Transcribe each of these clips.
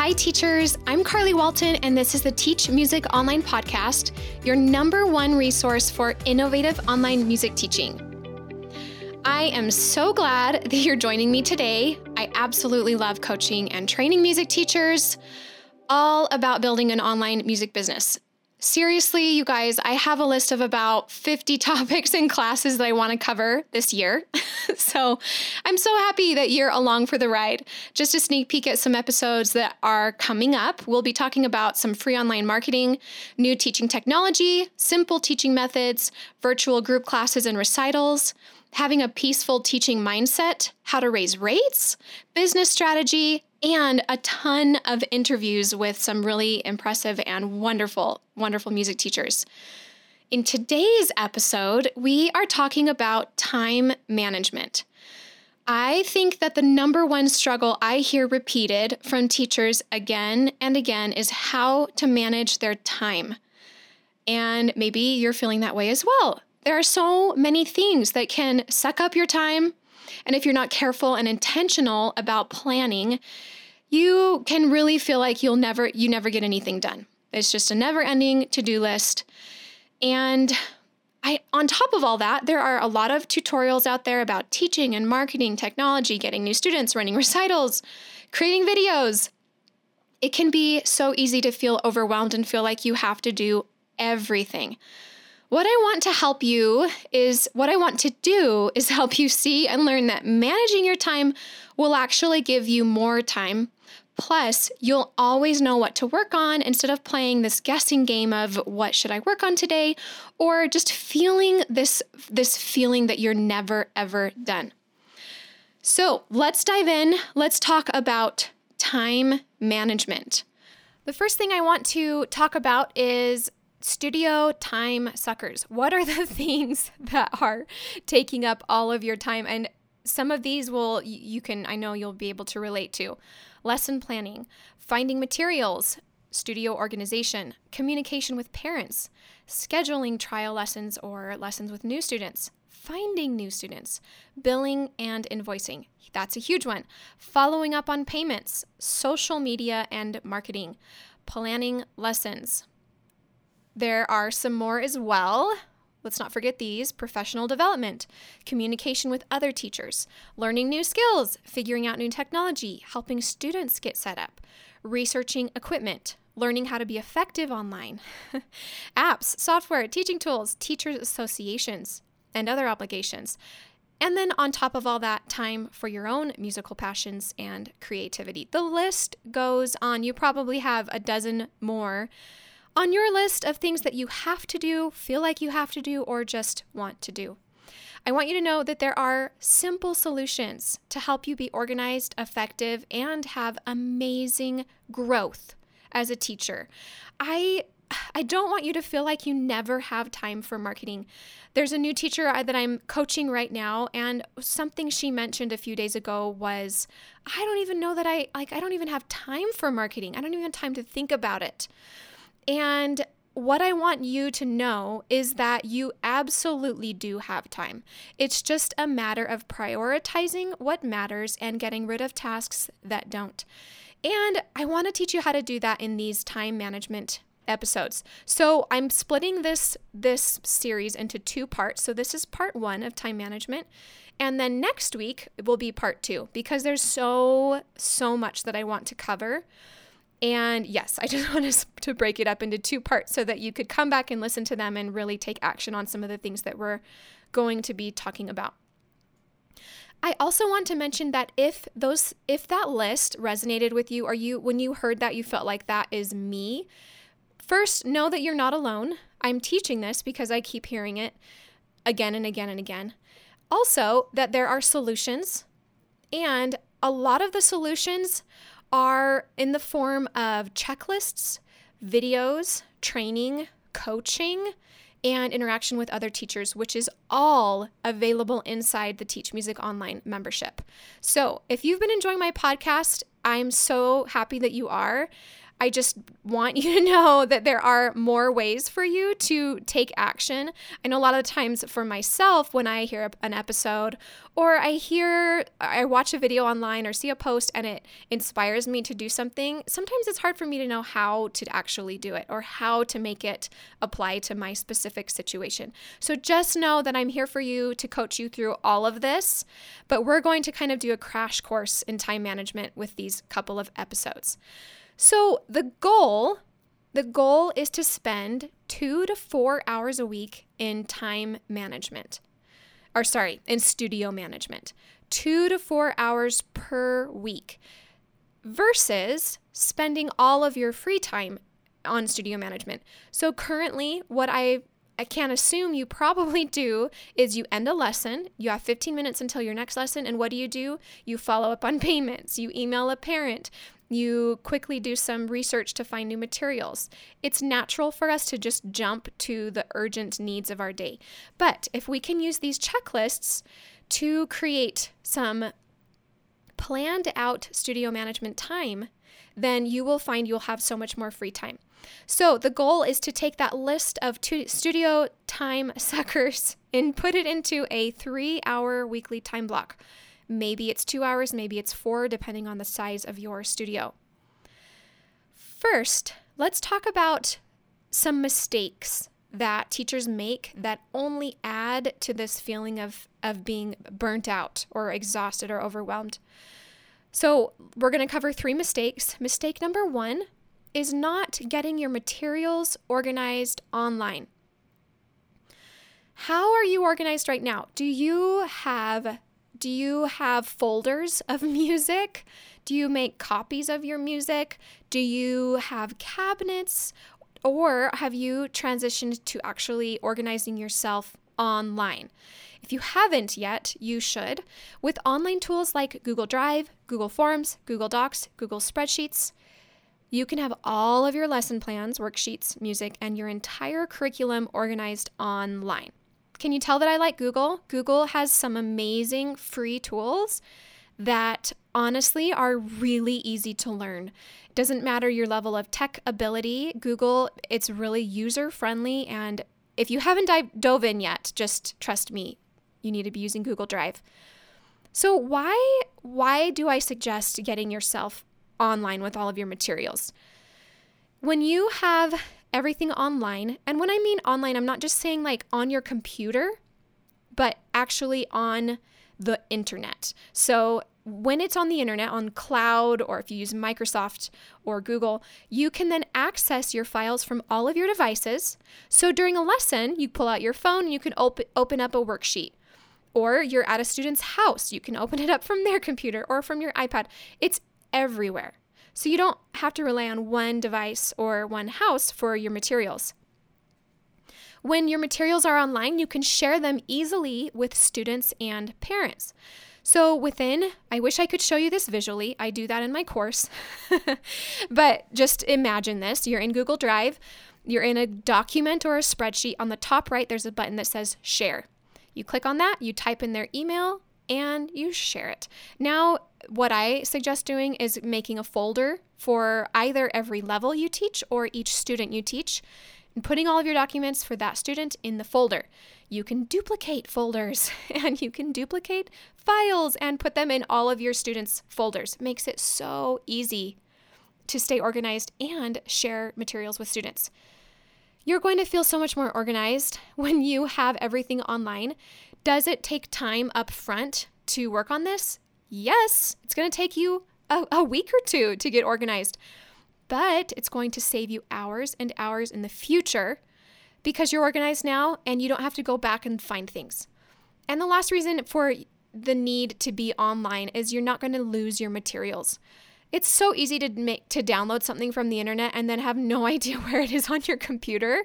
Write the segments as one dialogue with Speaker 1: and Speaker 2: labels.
Speaker 1: Hi, teachers. I'm Carly Walton, and this is the Teach Music Online Podcast, your number one resource for innovative online music teaching. I am so glad that you're joining me today. I absolutely love coaching and training music teachers, all about building an online music business. Seriously, you guys, I have a list of about 50 topics and classes that I want to cover this year. so I'm so happy that you're along for the ride. Just a sneak peek at some episodes that are coming up, we'll be talking about some free online marketing, new teaching technology, simple teaching methods, virtual group classes and recitals having a peaceful teaching mindset, how to raise rates, business strategy, and a ton of interviews with some really impressive and wonderful, wonderful music teachers. In today's episode, we are talking about time management. I think that the number one struggle I hear repeated from teachers again and again is how to manage their time. And maybe you're feeling that way as well. There are so many things that can suck up your time. And if you're not careful and intentional about planning, you can really feel like you'll never you never get anything done. It's just a never-ending to-do list. And I on top of all that, there are a lot of tutorials out there about teaching and marketing, technology, getting new students, running recitals, creating videos. It can be so easy to feel overwhelmed and feel like you have to do everything. What I want to help you is what I want to do is help you see and learn that managing your time will actually give you more time. Plus, you'll always know what to work on instead of playing this guessing game of what should I work on today or just feeling this this feeling that you're never ever done. So, let's dive in. Let's talk about time management. The first thing I want to talk about is studio time suckers. What are the things that are taking up all of your time? And some of these will, you can, I know you'll be able to relate to. Lesson planning, finding materials, studio organization, communication with parents, scheduling trial lessons or lessons with new students, finding new students, billing and invoicing. That's a huge one. Following up on payments, social media and marketing, planning lessons, there are some more as well. Let's not forget these professional development, communication with other teachers, learning new skills, figuring out new technology, helping students get set up, researching equipment, learning how to be effective online, apps, software, teaching tools, teachers' associations, and other obligations. And then on top of all that, time for your own musical passions and creativity. The list goes on. You probably have a dozen more on your list of things that you have to do, feel like you have to do, or just want to do. I want you to know that there are simple solutions to help you be organized, effective, and have amazing growth as a teacher. I I don't want you to feel like you never have time for marketing. There's a new teacher uh, that I'm coaching right now and something she mentioned a few days ago was I don't even know that I like I don't even have time for marketing. I don't even have time to think about it. And what I want you to know is that you absolutely do have time. It's just a matter of prioritizing what matters and getting rid of tasks that don't. And I want to teach you how to do that in these time management episodes. So I'm splitting this this series into two parts. So this is part 1 of time management and then next week will be part 2 because there's so so much that I want to cover. And yes, I just wanted to break it up into two parts so that you could come back and listen to them and really take action on some of the things that we're going to be talking about. I also want to mention that if those if that list resonated with you or you when you heard that you felt like that is me, first know that you're not alone. I'm teaching this because I keep hearing it again and again and again. Also, that there are solutions and a lot of the solutions are in the form of checklists, videos, training, coaching, and interaction with other teachers, which is all available inside the Teach Music Online membership. So, if you've been enjoying my podcast, I'm so happy that you are. I just want you to know that there are more ways for you to take action. I know a lot of times for myself, when I hear an episode or I hear, I watch a video online or see a post and it inspires me to do something, sometimes it's hard for me to know how to actually do it or how to make it apply to my specific situation. So just know that I'm here for you to coach you through all of this, but we're going to kind of do a crash course in time management with these couple of episodes. So the goal the goal is to spend two to four hours a week in time management or sorry, in studio management, two to four hours per week versus spending all of your free time on studio management. So currently, what I I can assume you probably do is you end a lesson, you have 15 minutes until your next lesson, and what do you do? You follow up on payments, you email a parent, you quickly do some research to find new materials. It's natural for us to just jump to the urgent needs of our day. But if we can use these checklists to create some planned out studio management time, then you will find you'll have so much more free time. So, the goal is to take that list of studio time suckers and put it into a three hour weekly time block. Maybe it's two hours, maybe it's four, depending on the size of your studio. First, let's talk about some mistakes that teachers make that only add to this feeling of, of being burnt out or exhausted or overwhelmed. So, we're going to cover three mistakes. Mistake number one is not getting your materials organized online. How are you organized right now? Do you have do you have folders of music? Do you make copies of your music? Do you have cabinets? Or have you transitioned to actually organizing yourself online? If you haven't yet, you should. With online tools like Google Drive, Google Forms, Google Docs, Google Spreadsheets, you can have all of your lesson plans, worksheets, music, and your entire curriculum organized online. Can you tell that I like Google? Google has some amazing free tools that honestly are really easy to learn. It doesn't matter your level of tech ability, Google, it's really user friendly. And if you haven't dove in yet, just trust me, you need to be using Google Drive. So why why do I suggest getting yourself online with all of your materials? When you have everything online. And when I mean online, I'm not just saying like on your computer, but actually on the internet. So when it's on the internet, on cloud, or if you use Microsoft or Google, you can then access your files from all of your devices. So during a lesson, you pull out your phone you can op- open up a worksheet. Or you're at a student's house, you can open it up from their computer or from your iPad. It's everywhere. So you don't have to rely on one device or one house for your materials. When your materials are online, you can share them easily with students and parents. So, within, I wish I could show you this visually. I do that in my course. but just imagine this you're in Google Drive, you're in a document or a spreadsheet. On the top right, there's a button that says share. You click on that, you type in their email, and you share it. Now, what I suggest doing is making a folder for either every level you teach or each student you teach and putting all of your documents for that student in the folder. You can duplicate folders and you can duplicate files and put them in all of your students' folders. Makes it so easy to stay organized and share materials with students. You're going to feel so much more organized when you have everything online. Does it take time up front to work on this? Yes, it's going to take you a, a week or two to get organized, but it's going to save you hours and hours in the future because you're organized now and you don't have to go back and find things. And the last reason for the need to be online is you're not going to lose your materials. It's so easy to make to download something from the internet and then have no idea where it is on your computer.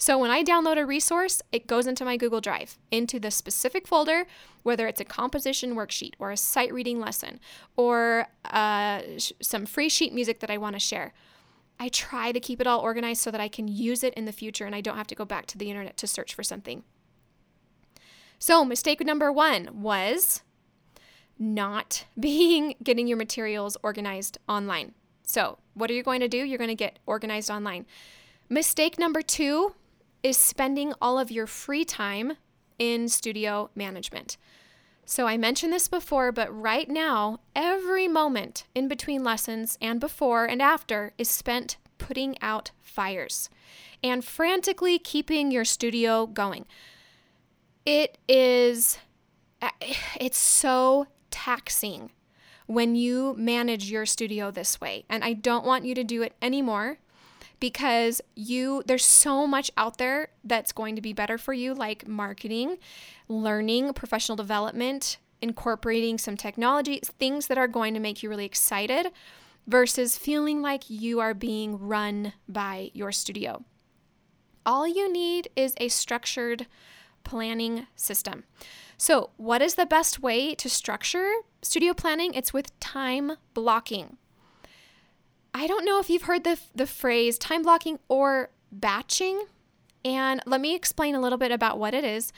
Speaker 1: So when I download a resource, it goes into my Google Drive, into the specific folder, whether it's a composition worksheet or a sight reading lesson or uh, sh- some free sheet music that I want to share. I try to keep it all organized so that I can use it in the future and I don't have to go back to the internet to search for something. So, mistake number one was not being getting your materials organized online. So, what are you going to do? You're going to get organized online. Mistake number two is spending all of your free time in studio management. So, I mentioned this before, but right now, every moment in between lessons and before and after is spent putting out fires and frantically keeping your studio going. It is, it's so taxing when you manage your studio this way. And I don't want you to do it anymore because you there's so much out there that's going to be better for you like marketing, learning, professional development, incorporating some technology, things that are going to make you really excited versus feeling like you are being run by your studio. All you need is a structured planning system. So, what is the best way to structure studio planning? It's with time blocking. I don't know if you've heard the, the phrase time blocking or batching. And let me explain a little bit about what it is.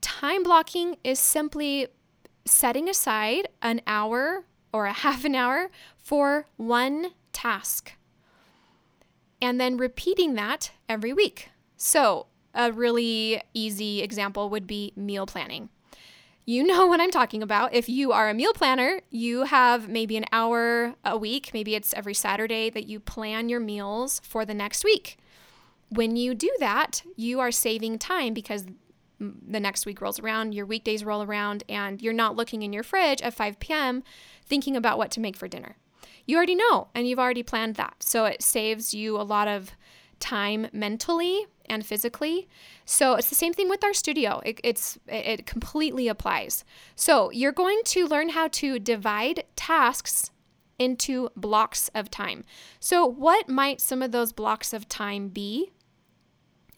Speaker 1: Time blocking is simply setting aside an hour or a half an hour for one task and then repeating that every week. So, a really easy example would be meal planning. You know what I'm talking about. If you are a meal planner, you have maybe an hour a week, maybe it's every Saturday that you plan your meals for the next week. When you do that, you are saving time because the next week rolls around, your weekdays roll around, and you're not looking in your fridge at 5 p.m. thinking about what to make for dinner. You already know and you've already planned that. So it saves you a lot of time mentally and physically. So it's the same thing with our studio. It, it's it completely applies. So you're going to learn how to divide tasks into blocks of time. So what might some of those blocks of time be?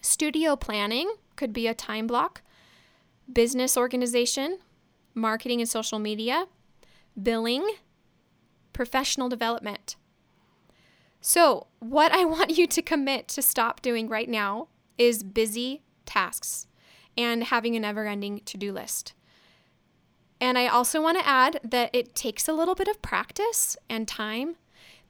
Speaker 1: Studio planning could be a time block. Business organization, marketing and social media, billing, professional development. So, what I want you to commit to stop doing right now is busy tasks and having a never ending to do list. And I also want to add that it takes a little bit of practice and time,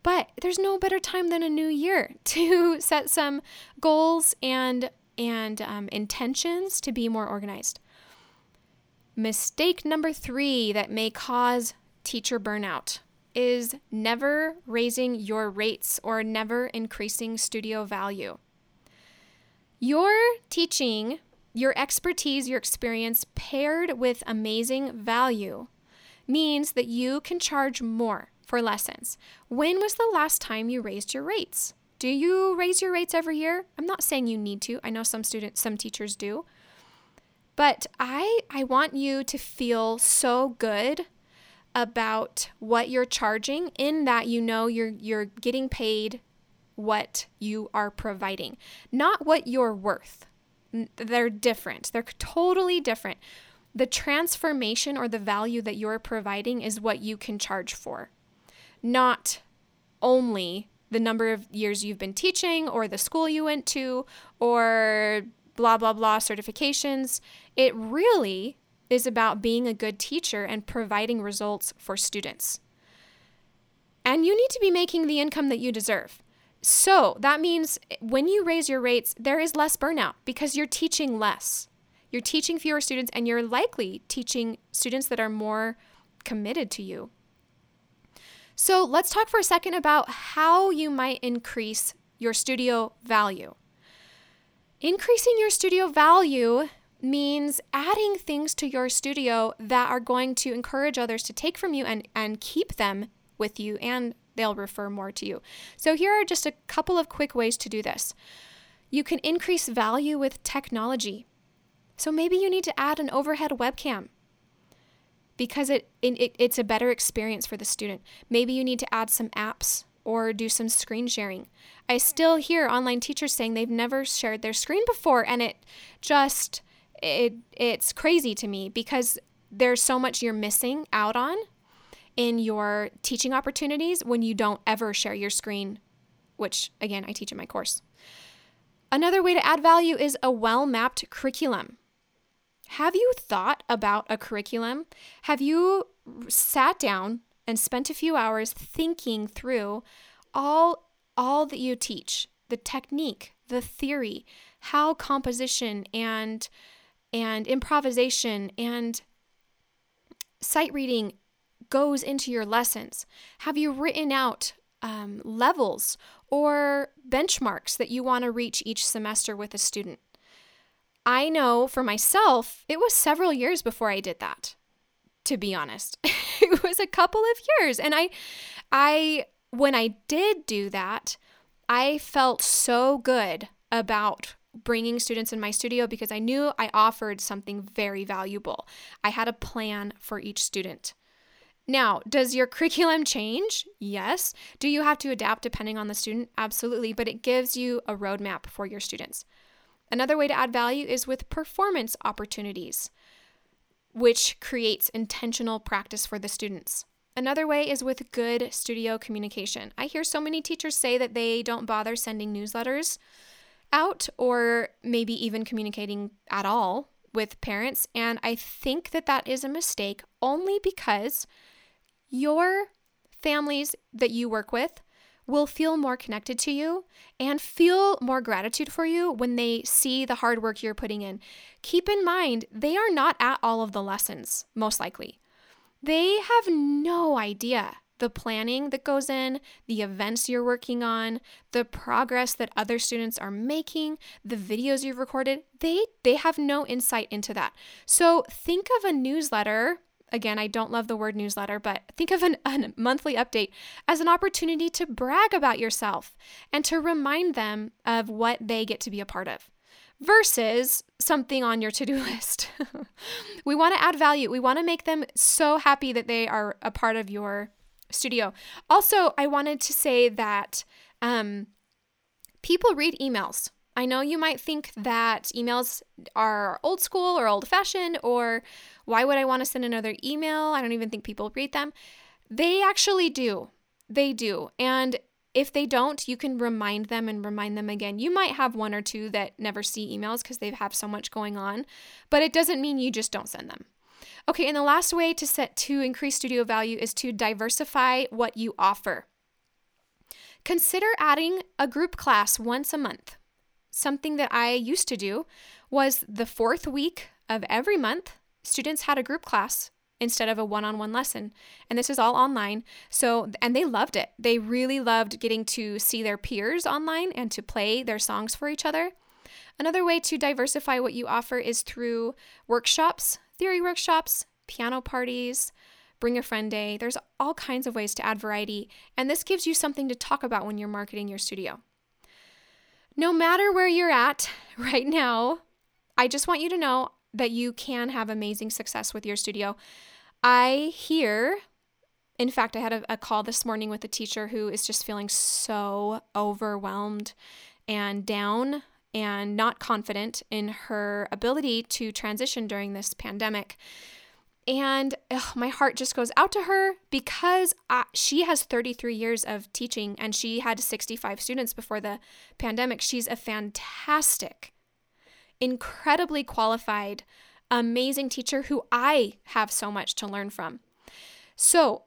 Speaker 1: but there's no better time than a new year to set some goals and and um, intentions to be more organized. Mistake number three that may cause teacher burnout is never raising your rates or never increasing studio value. Your teaching, your expertise, your experience paired with amazing value means that you can charge more for lessons. When was the last time you raised your rates? Do you raise your rates every year? I'm not saying you need to. I know some students, some teachers do. But I I want you to feel so good about what you're charging in that you know you're you're getting paid what you are providing, not what you're worth. They're different. They're totally different. The transformation or the value that you're providing is what you can charge for, not only the number of years you've been teaching or the school you went to or blah, blah, blah certifications. It really is about being a good teacher and providing results for students. And you need to be making the income that you deserve. So that means when you raise your rates, there is less burnout because you're teaching less. You're teaching fewer students, and you're likely teaching students that are more committed to you. So let's talk for a second about how you might increase your studio value. Increasing your studio value means adding things to your studio that are going to encourage others to take from you and, and keep them with you, and they'll refer more to you. So, here are just a couple of quick ways to do this. You can increase value with technology. So, maybe you need to add an overhead webcam because it, it, it's a better experience for the student. Maybe you need to add some apps or do some screen sharing. I still hear online teachers saying they've never shared their screen before and it just it it's crazy to me because there's so much you're missing out on in your teaching opportunities when you don't ever share your screen, which again, I teach in my course. Another way to add value is a well mapped curriculum. Have you thought about a curriculum? Have you sat down and spent a few hours thinking through all all that you teach, the technique, the theory, how composition and and improvisation and sight reading goes into your lessons? Have you written out um, levels or benchmarks that you want to reach each semester with a student? I know for myself, it was several years before I did that. To be honest, it was a couple of years, and I, I when I did do that, I felt so good about bringing students in my studio because I knew I offered something very valuable. I had a plan for each student. Now, does your curriculum change? Yes. Do you have to adapt depending on the student? Absolutely, but it gives you a roadmap for your students. Another way to add value is with performance opportunities, which creates intentional practice for the students. Another way is with good studio communication. I hear so many teachers say that they don't bother sending newsletters out or maybe even communicating at all with parents. And I think that that is a mistake only because your families that you work with will feel more connected to you and feel more gratitude for you when they see the hard work you're putting in. Keep in mind, they are not at all of the lessons, most likely. They have no idea the planning that goes in, the events you're working on, the progress that other students are making, the videos you've recorded, they they have no insight into that. So think of a newsletter again, I don't love the word newsletter, but think of an, a monthly update as an opportunity to brag about yourself and to remind them of what they get to be a part of versus something on your to do list. we want to add value. We want to make them so happy that they are a part of your studio. Also, I wanted to say that um, people read emails. I know you might think that emails are old school or old fashioned, or why would I want to send another email? I don't even think people read them. They actually do. They do. And if they don't, you can remind them and remind them again. You might have one or two that never see emails because they have so much going on, but it doesn't mean you just don't send them. Okay, and the last way to set to increase studio value is to diversify what you offer. Consider adding a group class once a month. Something that I used to do was the fourth week of every month, students had a group class instead of a one-on-one lesson. And this is all online. So and they loved it. They really loved getting to see their peers online and to play their songs for each other. Another way to diversify what you offer is through workshops theory workshops, piano parties, bring a friend day. There's all kinds of ways to add variety, and this gives you something to talk about when you're marketing your studio. No matter where you're at right now, I just want you to know that you can have amazing success with your studio. I hear, in fact, I had a, a call this morning with a teacher who is just feeling so overwhelmed and down and not confident in her ability to transition during this pandemic. And ugh, my heart just goes out to her because I, she has 33 years of teaching and she had 65 students before the pandemic. She's a fantastic, incredibly qualified, amazing teacher who I have so much to learn from. So,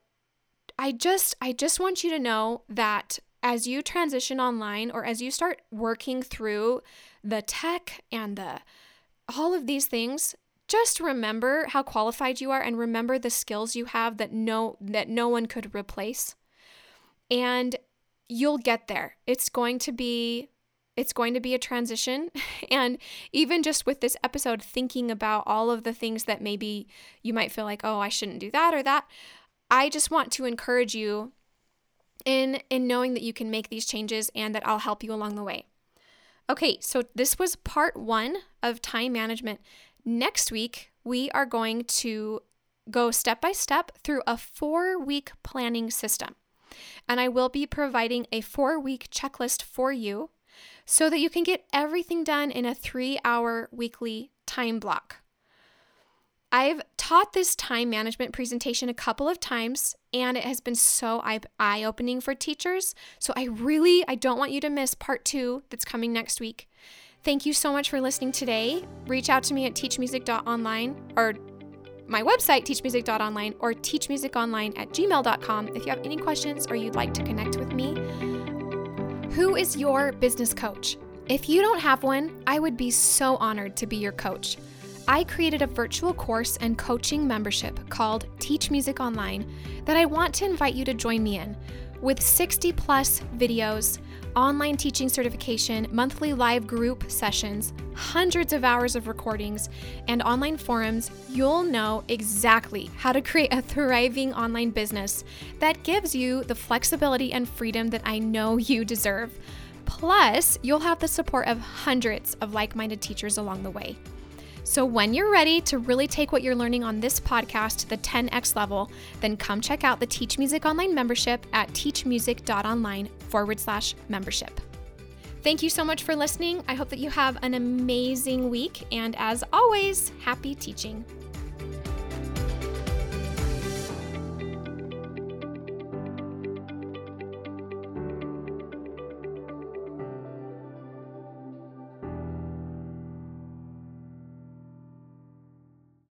Speaker 1: I just I just want you to know that as you transition online or as you start working through the tech and the all of these things, just remember how qualified you are and remember the skills you have that no that no one could replace. And you'll get there. It's going to be it's going to be a transition and even just with this episode thinking about all of the things that maybe you might feel like, "Oh, I shouldn't do that or that." I just want to encourage you in in knowing that you can make these changes and that I'll help you along the way. Okay, so this was part 1 of time management. Next week, we are going to go step by step through a 4-week planning system. And I will be providing a 4-week checklist for you so that you can get everything done in a 3-hour weekly time block. I've taught this time management presentation a couple of times and it has been so eye-opening for teachers. So I really I don't want you to miss part 2 that's coming next week. Thank you so much for listening today. Reach out to me at teachmusic.online or my website, teachmusic.online, or teachmusiconline at gmail.com if you have any questions or you'd like to connect with me. Who is your business coach? If you don't have one, I would be so honored to be your coach. I created a virtual course and coaching membership called Teach Music Online that I want to invite you to join me in. With 60 plus videos, online teaching certification, monthly live group sessions, hundreds of hours of recordings, and online forums, you'll know exactly how to create a thriving online business that gives you the flexibility and freedom that I know you deserve. Plus, you'll have the support of hundreds of like minded teachers along the way. So, when you're ready to really take what you're learning on this podcast to the 10x level, then come check out the Teach Music Online membership at teachmusic.online forward slash membership. Thank you so much for listening. I hope that you have an amazing week. And as always, happy teaching.